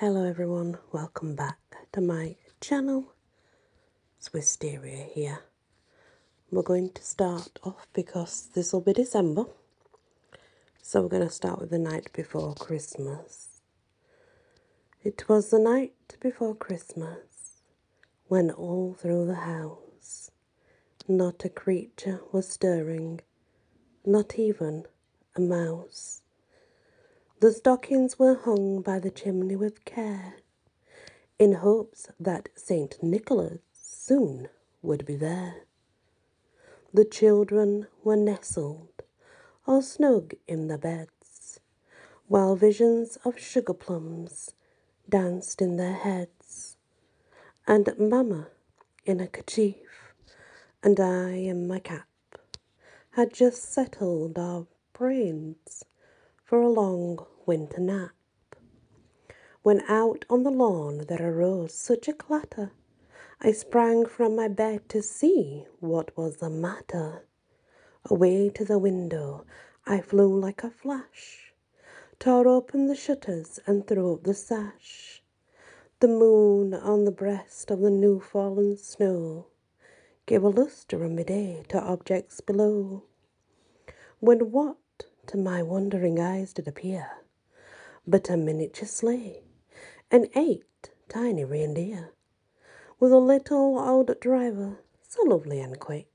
Hello everyone, welcome back to my channel. Swisteria here. We're going to start off because this will be December. So we're going to start with the night before Christmas. It was the night before Christmas when all through the house not a creature was stirring, not even a mouse. The stockings were hung by the chimney with care, in hopes that St. Nicholas soon would be there. The children were nestled all snug in their beds, while visions of sugar plums danced in their heads, and Mamma in a kerchief, and I in my cap, had just settled our brains for a long winter nap. When out on the lawn there arose such a clatter, I sprang from my bed to see what was the matter. Away to the window I flew like a flash, tore open the shutters and threw up the sash. The moon on the breast of the new fallen snow gave a lustre midday to objects below. When what to my wondering eyes did appear, but a miniature sleigh, and eight tiny reindeer, with a little old driver, so lovely and quick.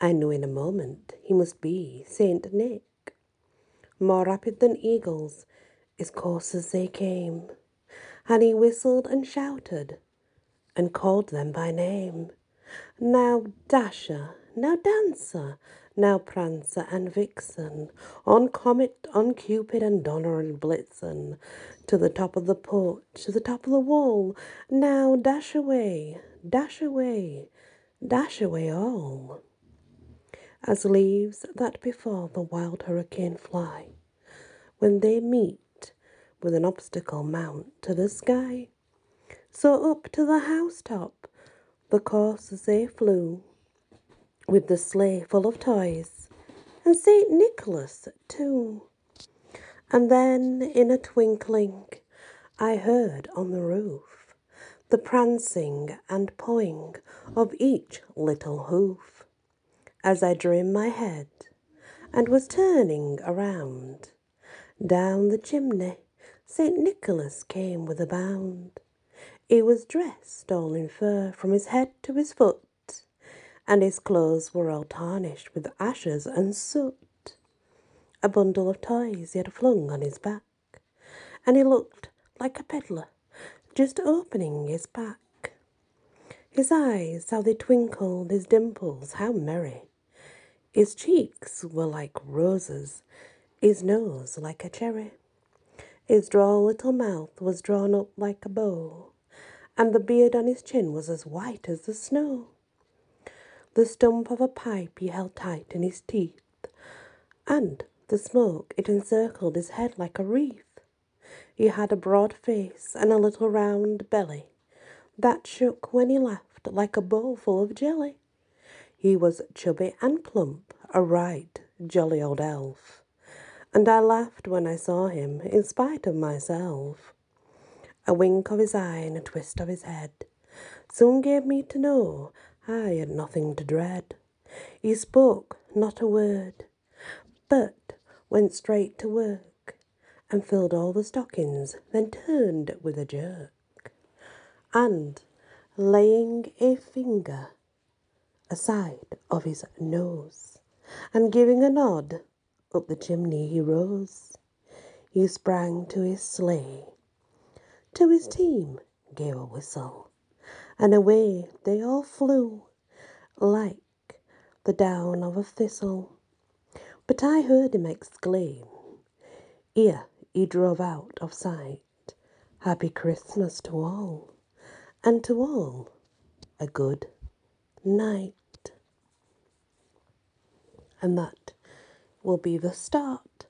I knew in a moment he must be Saint Nick. More rapid than eagles, his coursers they came, and he whistled and shouted, and called them by name. Now Dasher, now Dancer, now Prancer and Vixen, on Comet, on Cupid and Donner and Blitzen, to the top of the porch, to the top of the wall. Now dash away, dash away, dash away all. As leaves that before the wild hurricane fly, when they meet with an obstacle mount to the sky. So up to the housetop the coursers they flew, with the sleigh full of toys, and St. Nicholas too. And then in a twinkling I heard on the roof the prancing and pawing of each little hoof. As I drew in my head and was turning around, down the chimney St. Nicholas came with a bound. He was dressed all in fur from his head to his foot and his clothes were all tarnished with ashes and soot. A bundle of toys he had flung on his back, and he looked like a peddler just opening his pack. His eyes, how they twinkled, his dimples, how merry. His cheeks were like roses, his nose like a cherry. His droll little mouth was drawn up like a bow, and the beard on his chin was as white as the snow. The stump of a pipe he held tight in his teeth, and the smoke it encircled his head like a wreath. He had a broad face and a little round belly that shook when he laughed like a bowl full of jelly. He was chubby and plump, a right jolly old elf, and I laughed when I saw him in spite of myself. A wink of his eye and a twist of his head soon gave me to know I had nothing to dread. He spoke not a word, but went straight to work and filled all the stockings, then turned with a jerk, and laying a finger aside of his nose, and giving a nod, up the chimney he rose. He sprang to his sleigh, to his team gave a whistle and away they all flew like the down of a thistle. But I heard him exclaim, ere he drove out of sight, Happy Christmas to all, and to all a good night. And that will be the start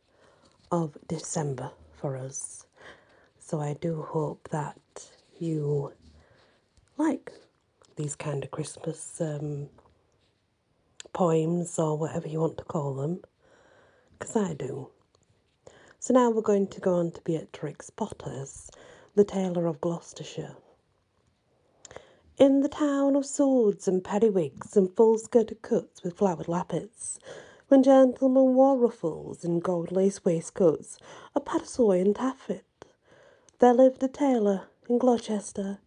of December for us. So I do hope that you like these kind of Christmas um, poems or whatever you want to call them, because I do. So now we're going to go on to Beatrix Potter's the tailor of Gloucestershire. In the town of swords and periwigs and full skirted coats with flowered lappets, when gentlemen wore ruffles and gold lace waistcoats, a paduasoy and taffet, there lived a tailor in Gloucester.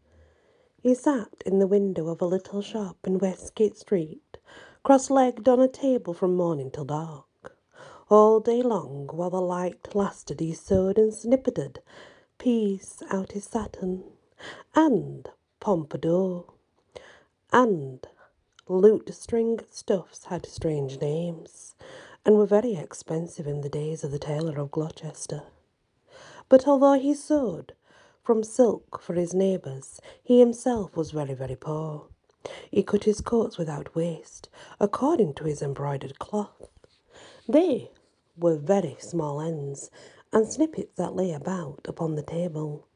He sat in the window of a little shop in Westgate Street, cross legged on a table from morning till dark. All day long, while the light lasted, he sewed and snippeted piece out his satin and pompadour and lute-string stuffs had strange names and were very expensive in the days of the tailor of Gloucester. But although he sewed from silk for his neighbours, he himself was very, very poor. He cut his coats without waste, according to his embroidered cloth. They were very small ends, and snippets that lay about upon the table,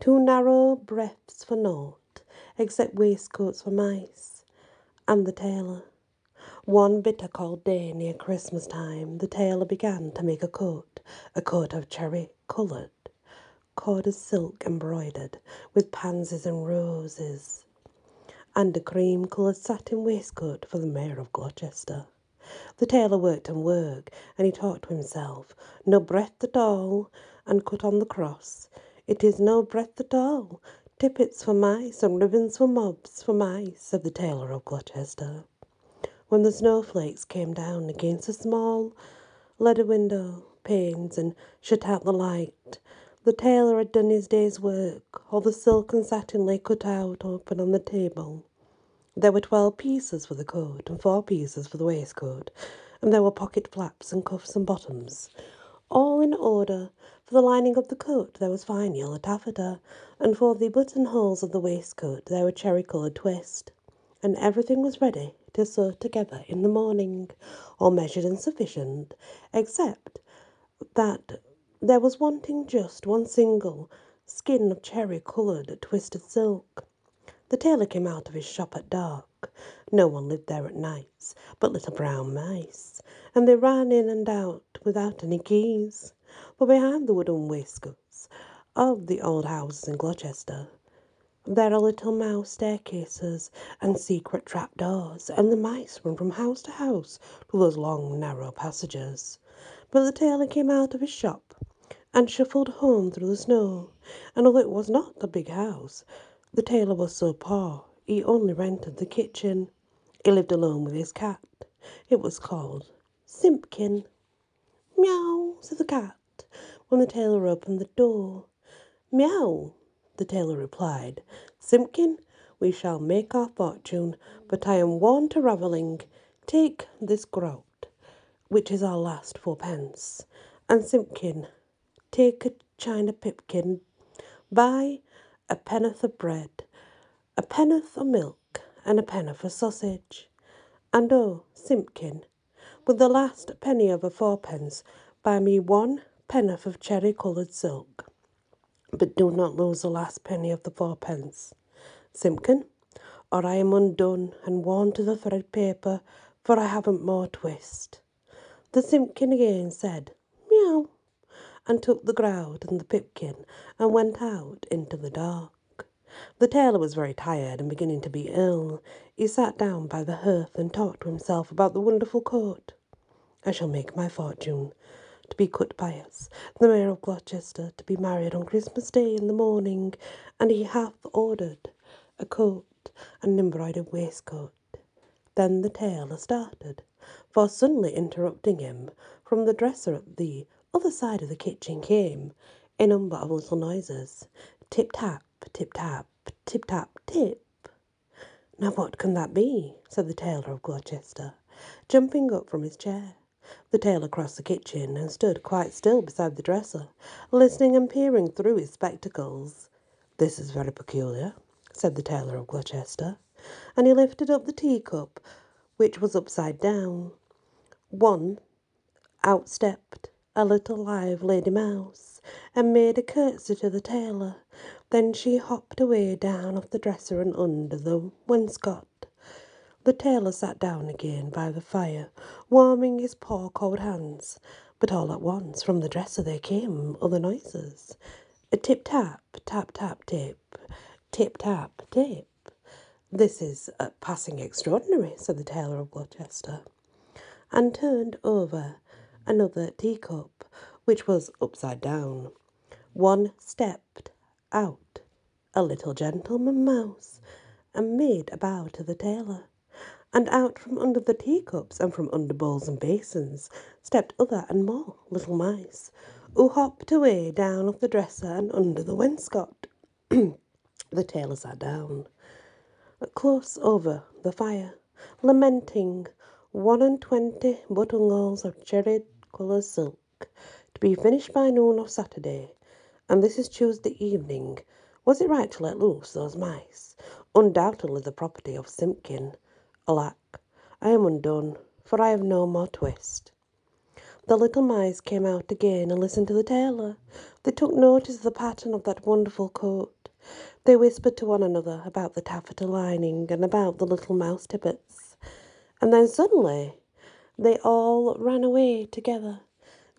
two narrow breadths for naught, except waistcoats for mice, and the tailor. One bitter cold day near Christmas time, the tailor began to make a coat, a coat of cherry coloured, cord of silk embroidered with pansies and roses, and a cream coloured satin waistcoat for the mayor of Gloucester. The tailor worked and worked, and he talked to himself, no breadth at all, and cut on the cross. It is no breadth at all. Tippets for mice and ribbons for mobs for mice, said the tailor of Gloucester. When the snowflakes came down against the small leather window panes and shut out the light, the tailor had done his day's work. All the silk and satin lay cut out open on the table. There were twelve pieces for the coat and four pieces for the waistcoat, and there were pocket flaps and cuffs and bottoms, all in order. For the lining of the coat there was fine yellow taffeta, and for the buttonholes of the waistcoat there were cherry coloured twist, and everything was ready to sew together in the morning, all measured and sufficient, except that there was wanting just one single skin of cherry coloured twisted silk. The tailor came out of his shop at dark. No one lived there at nights but little brown mice, and they ran in and out without any keys. For behind the wooden wainscots of the old houses in Gloucester there are little mouse staircases and secret trap doors, and the mice run from house to house through those long narrow passages. But the tailor came out of his shop and shuffled home through the snow, and although it was not a big house, the tailor was so poor he only rented the kitchen. He lived alone with his cat. It was called Simpkin. Meow, said the cat when the tailor opened the door. Meow, the tailor replied. Simpkin, we shall make our fortune, but I am worn to ravelling. Take this groat, which is our last fourpence, and Simpkin, take a china pipkin, buy a pen'orth of bread, a pen'orth of milk, and a pen'orth of sausage. And oh, Simpkin, with the last penny of a fourpence, buy me one pen'orth of cherry coloured silk. But do not lose the last penny of the fourpence, Simpkin, or I am undone and worn to the thread paper, for I haven't more twist. The Simpkin again said, Meow and took the groat and the pipkin and went out into the dark. The tailor was very tired and beginning to be ill. He sat down by the hearth and talked to himself about the wonderful coat. I shall make my fortune to be cut bias, the mayor of Gloucester, to be married on Christmas Day in the morning, and he hath ordered a coat and an embroidered waistcoat. Then the tailor started, for suddenly interrupting him from the dresser at the other side of the kitchen came a number of little noises tip tap, tip tap, tip tap, tip. Now what can that be? said the tailor of Gloucester, jumping up from his chair. The tailor crossed the kitchen and stood quite still beside the dresser, listening and peering through his spectacles. This is very peculiar, said the tailor of Gloucester, and he lifted up the teacup, which was upside down. One out stepped a little live lady mouse, and made a curtsy to the tailor. Then she hopped away down off the dresser and under the wainscot. The tailor sat down again by the fire, warming his poor cold hands. But all at once from the dresser there came other noises A tip tap, tap tap tip, tip tap tip. This is uh, passing extraordinary, said the tailor of Gloucester, and turned over another teacup, which was upside down. One stepped out, a little gentleman mouse, and made a bow to the tailor. And out from under the teacups and from under bowls and basins stepped other and more little mice, who hopped away down off the dresser and under the wainscot. the tailor sat down close over the fire, lamenting one and twenty buttonholes of cherry coloured silk to be finished by noon of Saturday, and this is Tuesday evening. Was it right to let loose those mice? Undoubtedly the property of Simpkin. Alack, I am undone, for I have no more twist. The little mice came out again and listened to the tailor. They took notice of the pattern of that wonderful coat. They whispered to one another about the taffeta lining and about the little mouse tippets. And then suddenly they all ran away together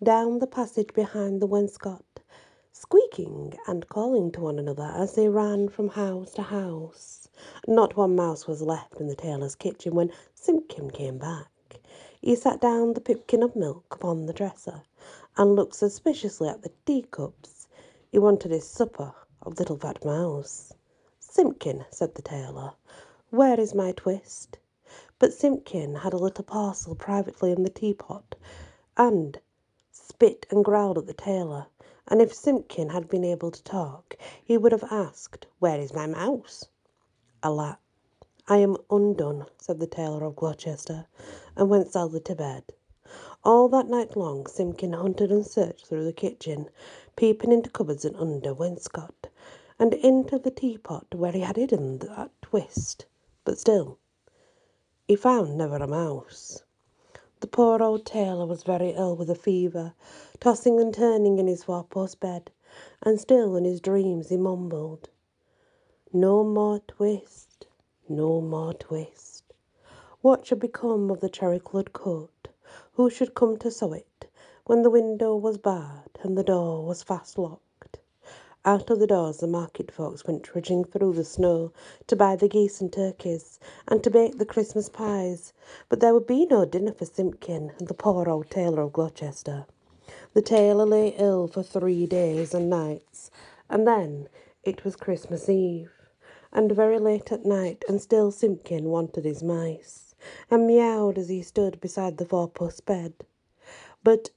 down the passage behind the wainscot, squeaking and calling to one another as they ran from house to house. Not one mouse was left in the tailor's kitchen when Simpkin came back. He sat down the pipkin of milk upon the dresser and looked suspiciously at the teacups. He wanted his supper of little fat mouse. Simpkin, said the tailor, where is my twist? But Simpkin had a little parcel privately in the teapot, and spit and growled at the tailor, and if Simpkin had been able to talk, he would have asked, Where is my mouse? Alack, I am undone, said the tailor of Gloucester, and went sadly to bed. All that night long Simpkin hunted and searched through the kitchen, peeping into cupboards and under wainscot, and into the teapot where he had hidden that twist. But still, he found never a mouse. The poor old tailor was very ill with a fever, tossing and turning in his four-post bed, and still in his dreams he mumbled, No more twist, no more twist. What should become of the cherry-coloured coat? Who should come to sew it when the window was barred and the door was fast locked? Out of the doors the market folks went trudging through the snow to buy the geese and turkeys, and to bake the Christmas pies. But there would be no dinner for Simpkin and the poor old tailor of Gloucester. The tailor lay ill for three days and nights, and then it was Christmas Eve, and very late at night, and still Simpkin wanted his mice, and meowed as he stood beside the four-post bed. But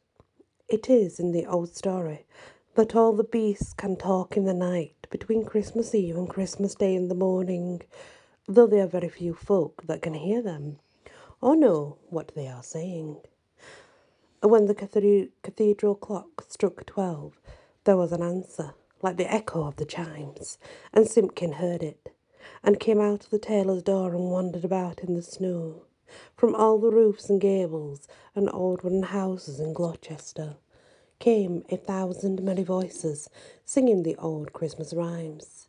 it is in the old story that all the beasts can talk in the night between Christmas Eve and Christmas Day in the morning, though there are very few folk that can hear them or know what they are saying. When the cathedral clock struck twelve, there was an answer, like the echo of the chimes, and Simpkin heard it, and came out of the tailor's door and wandered about in the snow, from all the roofs and gables and old wooden houses in Gloucester came a thousand merry voices singing the old Christmas rhymes,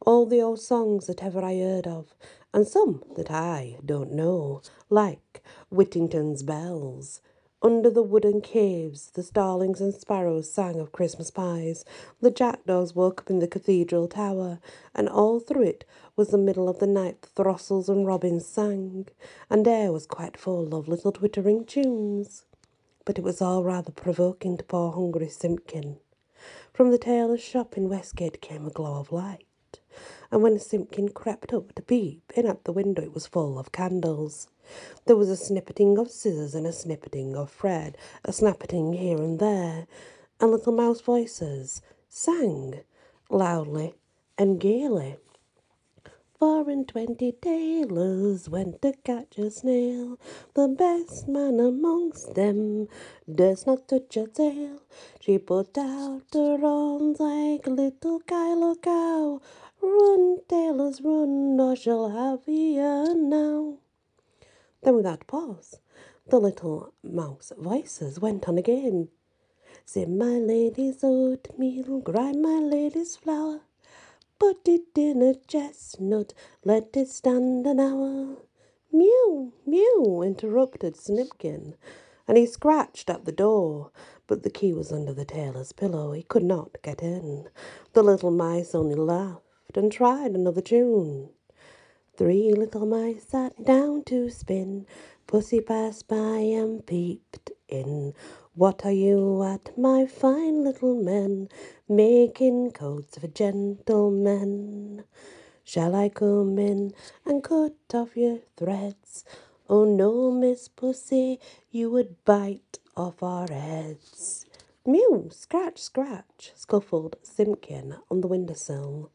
all the old songs that ever I heard of, and some that I don't know, like Whittington's bells. Under the wooden caves, the starlings and sparrows sang of Christmas pies. The jackdaws woke up in the cathedral tower, and all through it was the middle of the night the throstles and robins sang, and air was quite full of little twittering tunes but it was all rather provoking to poor hungry Simpkin. From the tailor's shop in Westgate came a glow of light, and when Simpkin crept up to peep in at the window, it was full of candles. There was a snippeting of scissors and a snippeting of thread, a snappeting here and there, and little mouse voices sang loudly and gaily. Four and twenty tailors went to catch a snail. The best man amongst them durst not touch a tail. She put out her arms like little kyloe cow. Run, tailors, run, or she'll have you now. Then, without pause, the little mouse voices went on again. Say, my lady's oatmeal, grind my lady's flour. Put it in a chestnut, let it stand an hour. Mew, mew, interrupted Simpkin, and he scratched at the door. but the key was under the tailor's pillow. He could not get in. The little mice only laughed and tried another tune. Three little mice sat down to spin. Pussy passed by and peeped in. What are you at, my fine little men, making coats for gentlemen? Shall I come in and cut off your threads? Oh no, Miss Pussy, you would bite off our heads. Mew, scratch, scratch, scuffled Simpkin on the windowsill,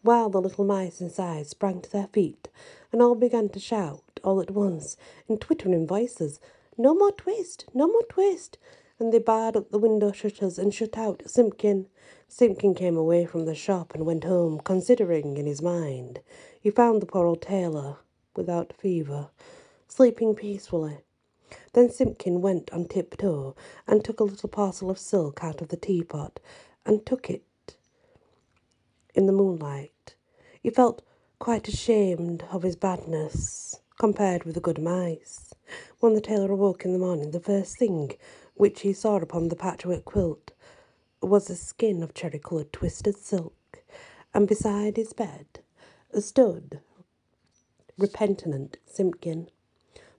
while the little mice inside sprang to their feet and all began to shout all at once in twittering voices, No more twist, no more twist, and they barred up the window shutters and shut out Simpkin. Simpkin came away from the shop and went home, considering in his mind. He found the poor old tailor without fever, sleeping peacefully. Then Simpkin went on tiptoe and took a little parcel of silk out of the teapot and took it in the moonlight. He felt quite ashamed of his badness compared with the good mice. When the tailor awoke in the morning, the first thing which he saw upon the patchwork quilt was a skin of cherry coloured twisted silk, and beside his bed stood repentant Simpkin.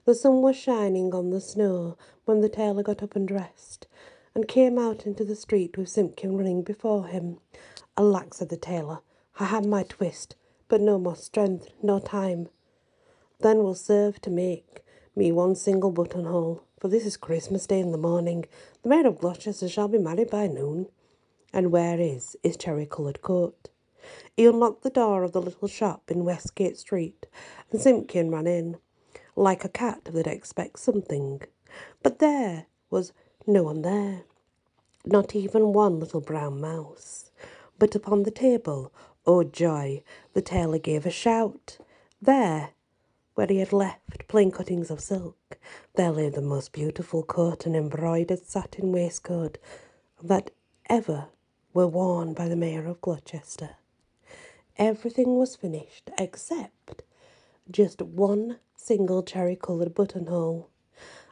The sun was shining on the snow when the tailor got up and dressed, and came out into the street with Simpkin running before him. Alack, said the tailor, I have my twist, but no more strength nor time. Then will serve to make me one single buttonhole, for this is Christmas Day in the morning. The Mayor of Gloucester shall be married by noon. And where is his cherry coloured coat? He unlocked the door of the little shop in Westgate Street, and Simpkin ran in like a cat that expects something. But there was no one there, not even one little brown mouse. But upon the table, oh joy, the tailor gave a shout. There, where he had left plain cuttings of silk, there lay the most beautiful coat and embroidered satin waistcoat that ever were worn by the Mayor of Gloucester. Everything was finished except just one single cherry coloured buttonhole,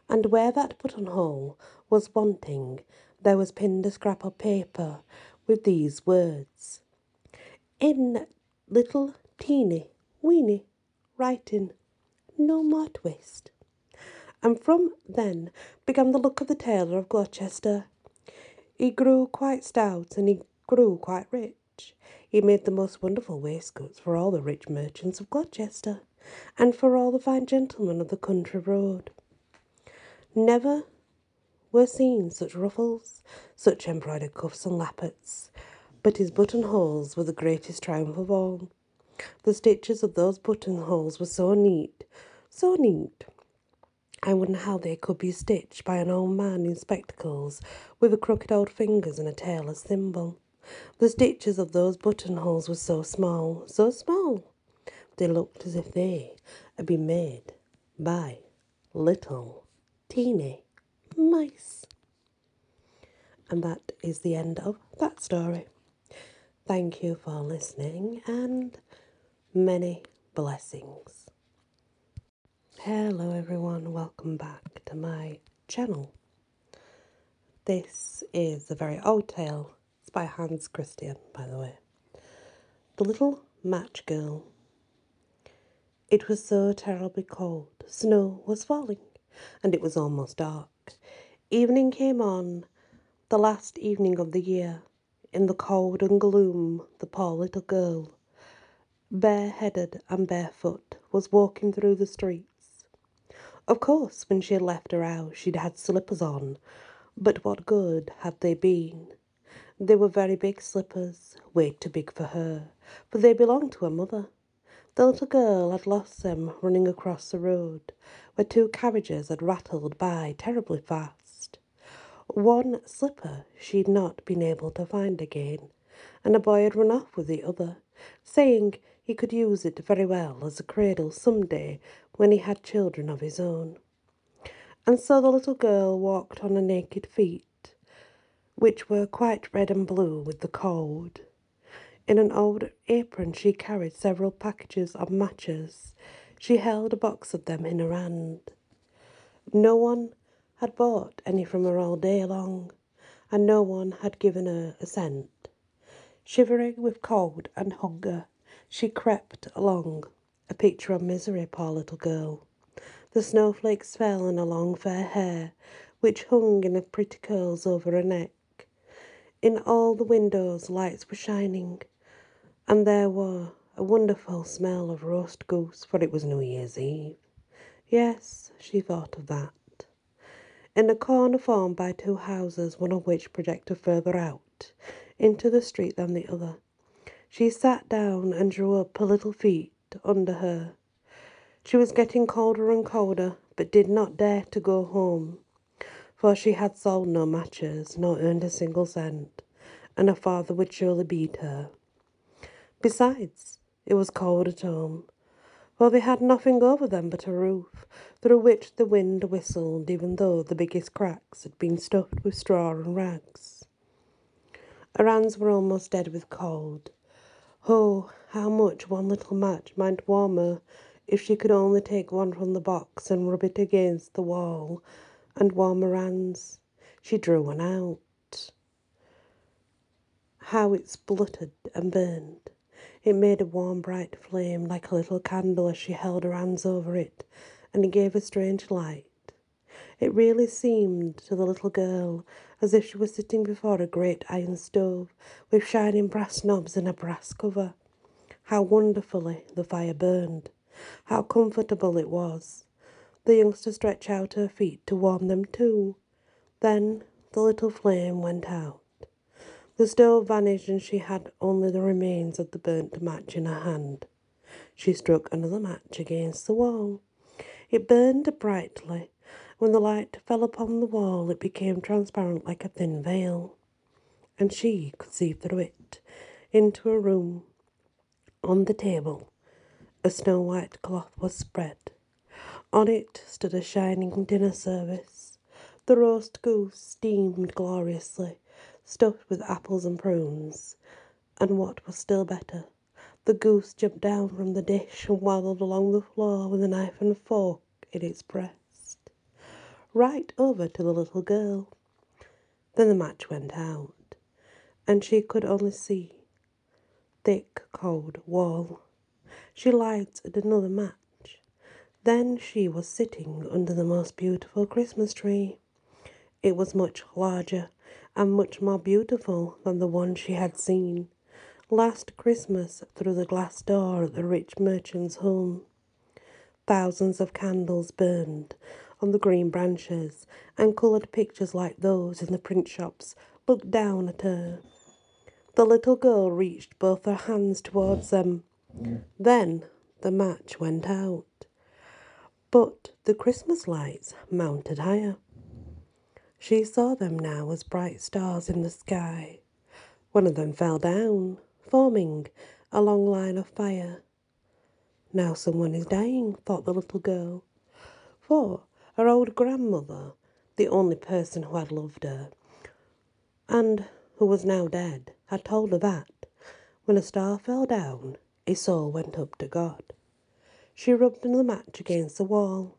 and where that buttonhole was wanting, there was pinned a scrap of paper with these words. In little teeny weeny writing, no more twist. And from then began the look of the tailor of Gloucester. He grew quite stout and he grew quite rich. He made the most wonderful waistcoats for all the rich merchants of Gloucester and for all the fine gentlemen of the country road. Never were seen such ruffles, such embroidered cuffs and lappets, but his buttonholes were the greatest triumph of all. The stitches of those buttonholes were so neat, so neat. I wonder how they could be stitched by an old man in spectacles with a crooked old fingers and a tailor's thimble. The stitches of those buttonholes were so small, so small, they looked as if they had been made by little teeny mice. And that is the end of that story. Thank you for listening and many blessings. Hello, everyone, welcome back to my channel. This is a very old tale. It's by Hans Christian, by the way. The Little Match Girl it was so terribly cold. Snow was falling, and it was almost dark. Evening came on, the last evening of the year. In the cold and gloom, the poor little girl, bareheaded and barefoot, was walking through the streets. Of course, when she had left her house, she'd had slippers on, but what good had they been? They were very big slippers, way too big for her, for they belonged to her mother. The little girl had lost them running across the road, where two carriages had rattled by terribly fast. One slipper she'd not been able to find again, and a boy had run off with the other, saying he could use it very well as a cradle some day when he had children of his own. And so the little girl walked on her naked feet, which were quite red and blue with the cold. In an old apron, she carried several packages of matches. She held a box of them in her hand. No one had bought any from her all day long, and no one had given her a cent. Shivering with cold and hunger, she crept along, a picture of misery, poor little girl. The snowflakes fell on her long fair hair, which hung in pretty curls over her neck. In all the windows lights were shining, and there were a wonderful smell of roast goose, for it was New Year's Eve. Yes, she thought of that. In a corner formed by two houses, one of which projected further out into the street than the other, she sat down and drew up her little feet under her. She was getting colder and colder, but did not dare to go home, for she had sold no matches nor earned a single cent, and her father would surely beat her. Besides, it was cold at home, for they had nothing over them but a roof, through which the wind whistled, even though the biggest cracks had been stuffed with straw and rags. Her hands were almost dead with cold. Oh, how much one little match might warm her if she could only take one from the box and rub it against the wall and warm her hands. She drew one out. How it spluttered and burned. It made a warm, bright flame like a little candle as she held her hands over it, and it gave a strange light. It really seemed to the little girl as if she was sitting before a great iron stove with shining brass knobs and a brass cover. How wonderfully the fire burned! How comfortable it was! The youngster stretched out her feet to warm them too. Then the little flame went out. The stove vanished and she had only the remains of the burnt match in her hand. She struck another match against the wall. It burned brightly. When the light fell upon the wall, it became transparent like a thin veil, and she could see through it into a room. On the table, a snow white cloth was spread. On it stood a shining dinner service. The roast goose steamed gloriously stuffed with apples and prunes. And what was still better, the goose jumped down from the dish and waddled along the floor with a knife and fork in its breast, right over to the little girl. Then the match went out, and she could only see thick, cold wall. She lighted another match. Then she was sitting under the most beautiful Christmas tree. It was much larger and much more beautiful than the one she had seen last Christmas through the glass door at the rich merchant's home. Thousands of candles burned on the green branches, and coloured pictures like those in the print shops looked down at her. The little girl reached both her hands towards them. Then the match went out. But the Christmas lights mounted higher. She saw them now as bright stars in the sky. One of them fell down, forming a long line of fire. Now someone is dying, thought the little girl, for her old grandmother, the only person who had loved her, and who was now dead, had told her that when a star fell down, a soul went up to God. She rubbed the match against the wall.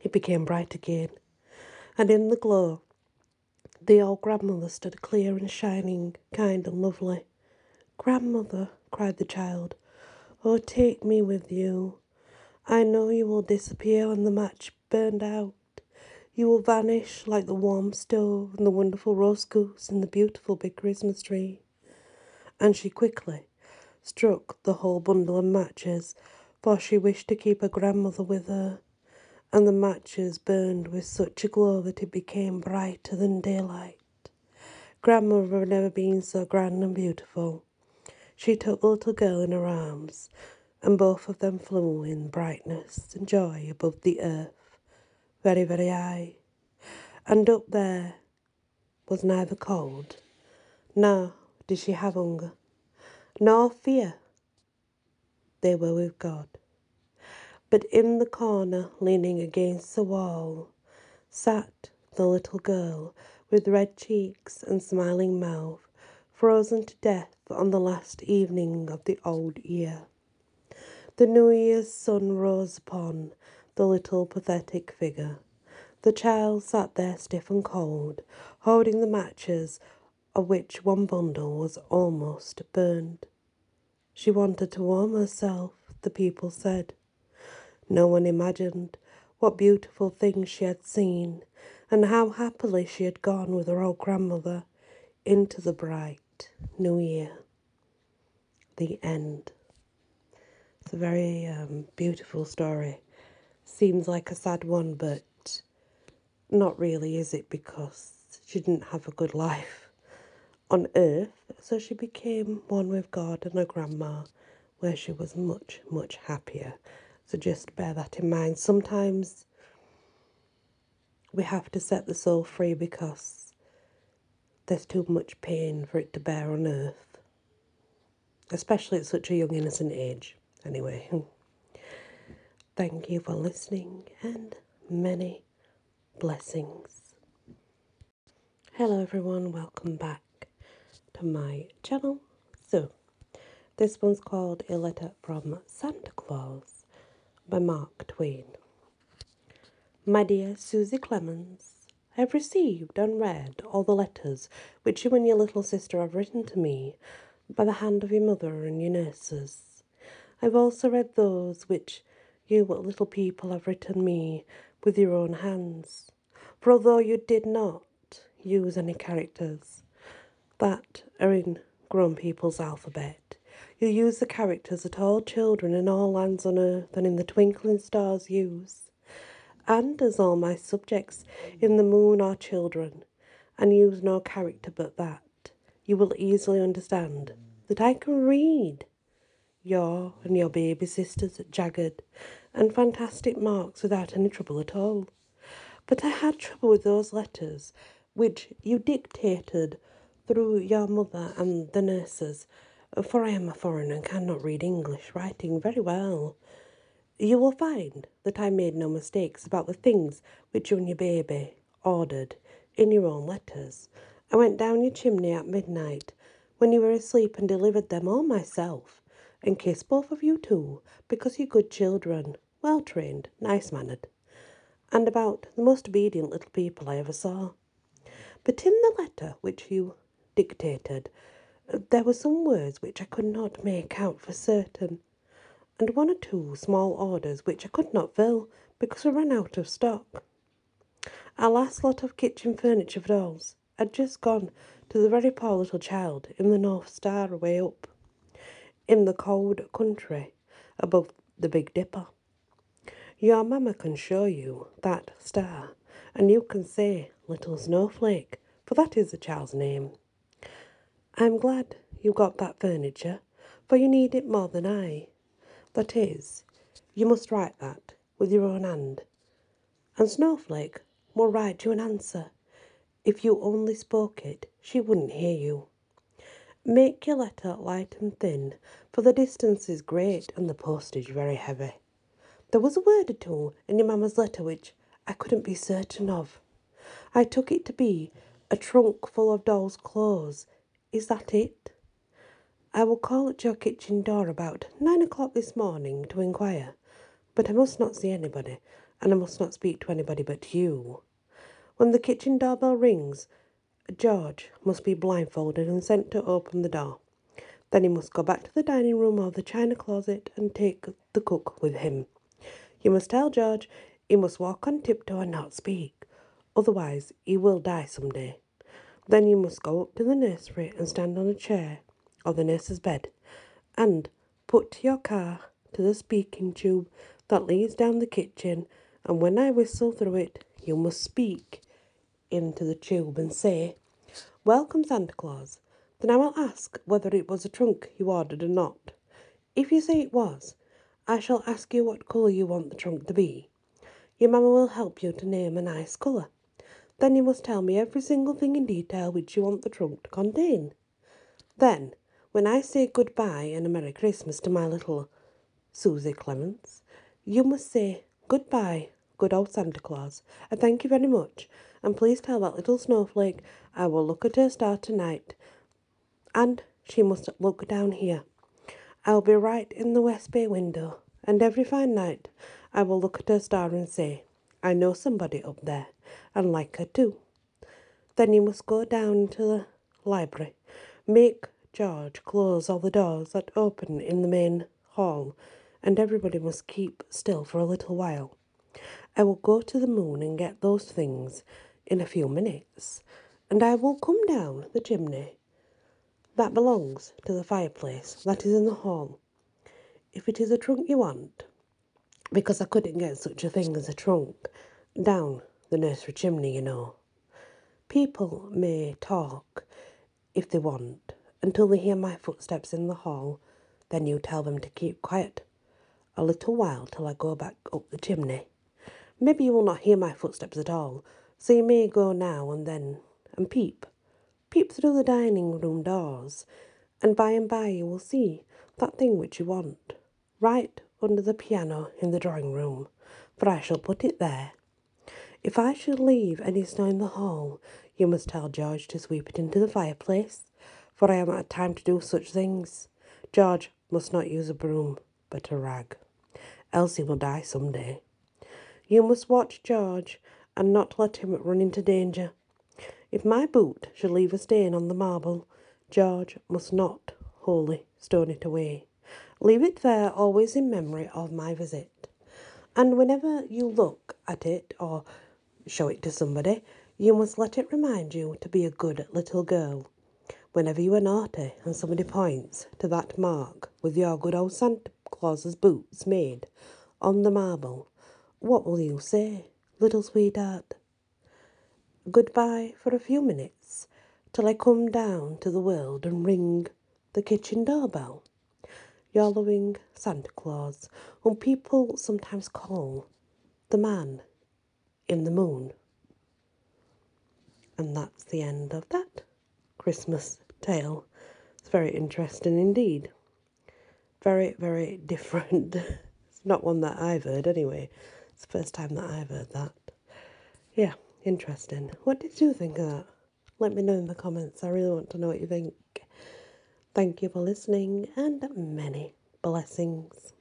It became bright again and in the glow, the old grandmother stood clear and shining, kind and lovely. Grandmother, cried the child, oh, take me with you. I know you will disappear when the match burned out. You will vanish like the warm stove and the wonderful roast goose and the beautiful big Christmas tree. And she quickly struck the whole bundle of matches, for she wished to keep her grandmother with her and the matches burned with such a glow that it became brighter than daylight. Grandmother had never been so grand and beautiful. She took the little girl in her arms, and both of them flew in brightness and joy above the earth, very, very high. And up there was neither cold, nor did she have hunger, nor fear. They were with God. But in the corner, leaning against the wall, sat the little girl with red cheeks and smiling mouth, frozen to death on the last evening of the old year. The New Year's sun rose upon the little pathetic figure. The child sat there stiff and cold, holding the matches, of which one bundle was almost burned. She wanted to warm herself, the people said. No one imagined what beautiful things she had seen, and how happily she had gone with her old grandmother into the bright new year. The end. It's a very um, beautiful story. Seems like a sad one, but not really, is it? Because she didn't have a good life on earth, so she became one with God and her grandma, where she was much, much happier. So just bear that in mind. Sometimes we have to set the soul free because there's too much pain for it to bear on earth, especially at such a young, innocent age. Anyway, thank you for listening and many blessings. Hello, everyone, welcome back to my channel. So, this one's called A Letter from Santa Claus by Mark Twain. My dear Susie Clemens, I have received and read all the letters which you and your little sister have written to me by the hand of your mother and your nurses. I have also read those which you what little people have written me with your own hands. For although you did not use any characters that are in grown people's alphabet, you use the characters that all children in all lands on earth and in the twinkling stars use. And as all my subjects in the moon are children, and use no character but that, you will easily understand that I can read your and your baby sisters' jagged and fantastic marks without any trouble at all. But I had trouble with those letters which you dictated through your mother and the nurses for I am a foreigner and cannot read English writing very well. You will find that I made no mistakes about the things which you and your baby ordered in your own letters. I went down your chimney at midnight when you were asleep and delivered them all myself, and kiss both of you too, because you're good children, well trained, nice mannered, and about the most obedient little people I ever saw. But in the letter which you dictated, there were some words which I could not make out for certain, and one or two small orders which I could not fill because we ran out of stock. Our last lot of kitchen furniture for dolls had just gone to the very poor little child in the North Star way up, in the cold country above the Big Dipper. Your mamma can show you that star, and you can say Little Snowflake, for that is the child's name. I'm glad you got that furniture, for you need it more than I. That is, you must write that with your own hand. And Snowflake will write you an answer. If you only spoke it, she wouldn't hear you. Make your letter light and thin, for the distance is great and the postage very heavy. There was a word or two in your mamma's letter which I couldn't be certain of. I took it to be a trunk full of doll's clothes is that it? I will call at your kitchen door about nine o'clock this morning to inquire, but I must not see anybody, and I must not speak to anybody but you. When the kitchen doorbell rings, George must be blindfolded and sent to open the door. Then he must go back to the dining room or the china closet and take the cook with him. You must tell George he must walk on tiptoe and not speak, otherwise he will die some day. Then you must go up to the nursery and stand on a chair or the nurse's bed and put your car to the speaking tube that leads down the kitchen. And when I whistle through it, you must speak into the tube and say, Welcome, Santa Claus. Then I will ask whether it was a trunk you ordered or not. If you say it was, I shall ask you what colour you want the trunk to be. Your mamma will help you to name a nice colour. Then you must tell me every single thing in detail which you want the trunk to contain. Then, when I say goodbye and a Merry Christmas to my little Susie Clemens, you must say goodbye, good old Santa Claus, and thank you very much. And please tell that little snowflake I will look at her star tonight. And she must look down here. I'll be right in the West Bay window, and every fine night I will look at her star and say, I know somebody up there and like her too. Then you must go down to the library. Make George close all the doors that open in the main hall, and everybody must keep still for a little while. I will go to the moon and get those things in a few minutes, and I will come down the chimney that belongs to the fireplace that is in the hall. If it is a trunk you want, because I couldn't get such a thing as a trunk down the nursery chimney, you know. People may talk if they want until they hear my footsteps in the hall, then you tell them to keep quiet a little while till I go back up the chimney. Maybe you will not hear my footsteps at all, so you may go now and then and peep. Peep through the dining room doors, and by and by you will see that thing which you want, right under the piano in the drawing room, for I shall put it there. If I should leave any snow in the hall, you must tell George to sweep it into the fireplace, for I haven't had time to do such things. George must not use a broom, but a rag. Elsie will die some day. You must watch George and not let him run into danger. If my boot should leave a stain on the marble, George must not wholly stone it away. Leave it there always in memory of my visit. And whenever you look at it or show it to somebody, you must let it remind you to be a good little girl. Whenever you are naughty and somebody points to that mark with your good old Santa Claus's boots made on the marble, what will you say, little sweetheart? Goodbye for a few minutes till I come down to the world and ring the kitchen doorbell. Your loving Santa Claus, whom people sometimes call the man in the moon. And that's the end of that Christmas tale. It's very interesting indeed. Very, very different. it's not one that I've heard anyway. It's the first time that I've heard that. Yeah. Interesting. What did you think of that? Let me know in the comments. I really want to know what you think. Thank you for listening and many blessings.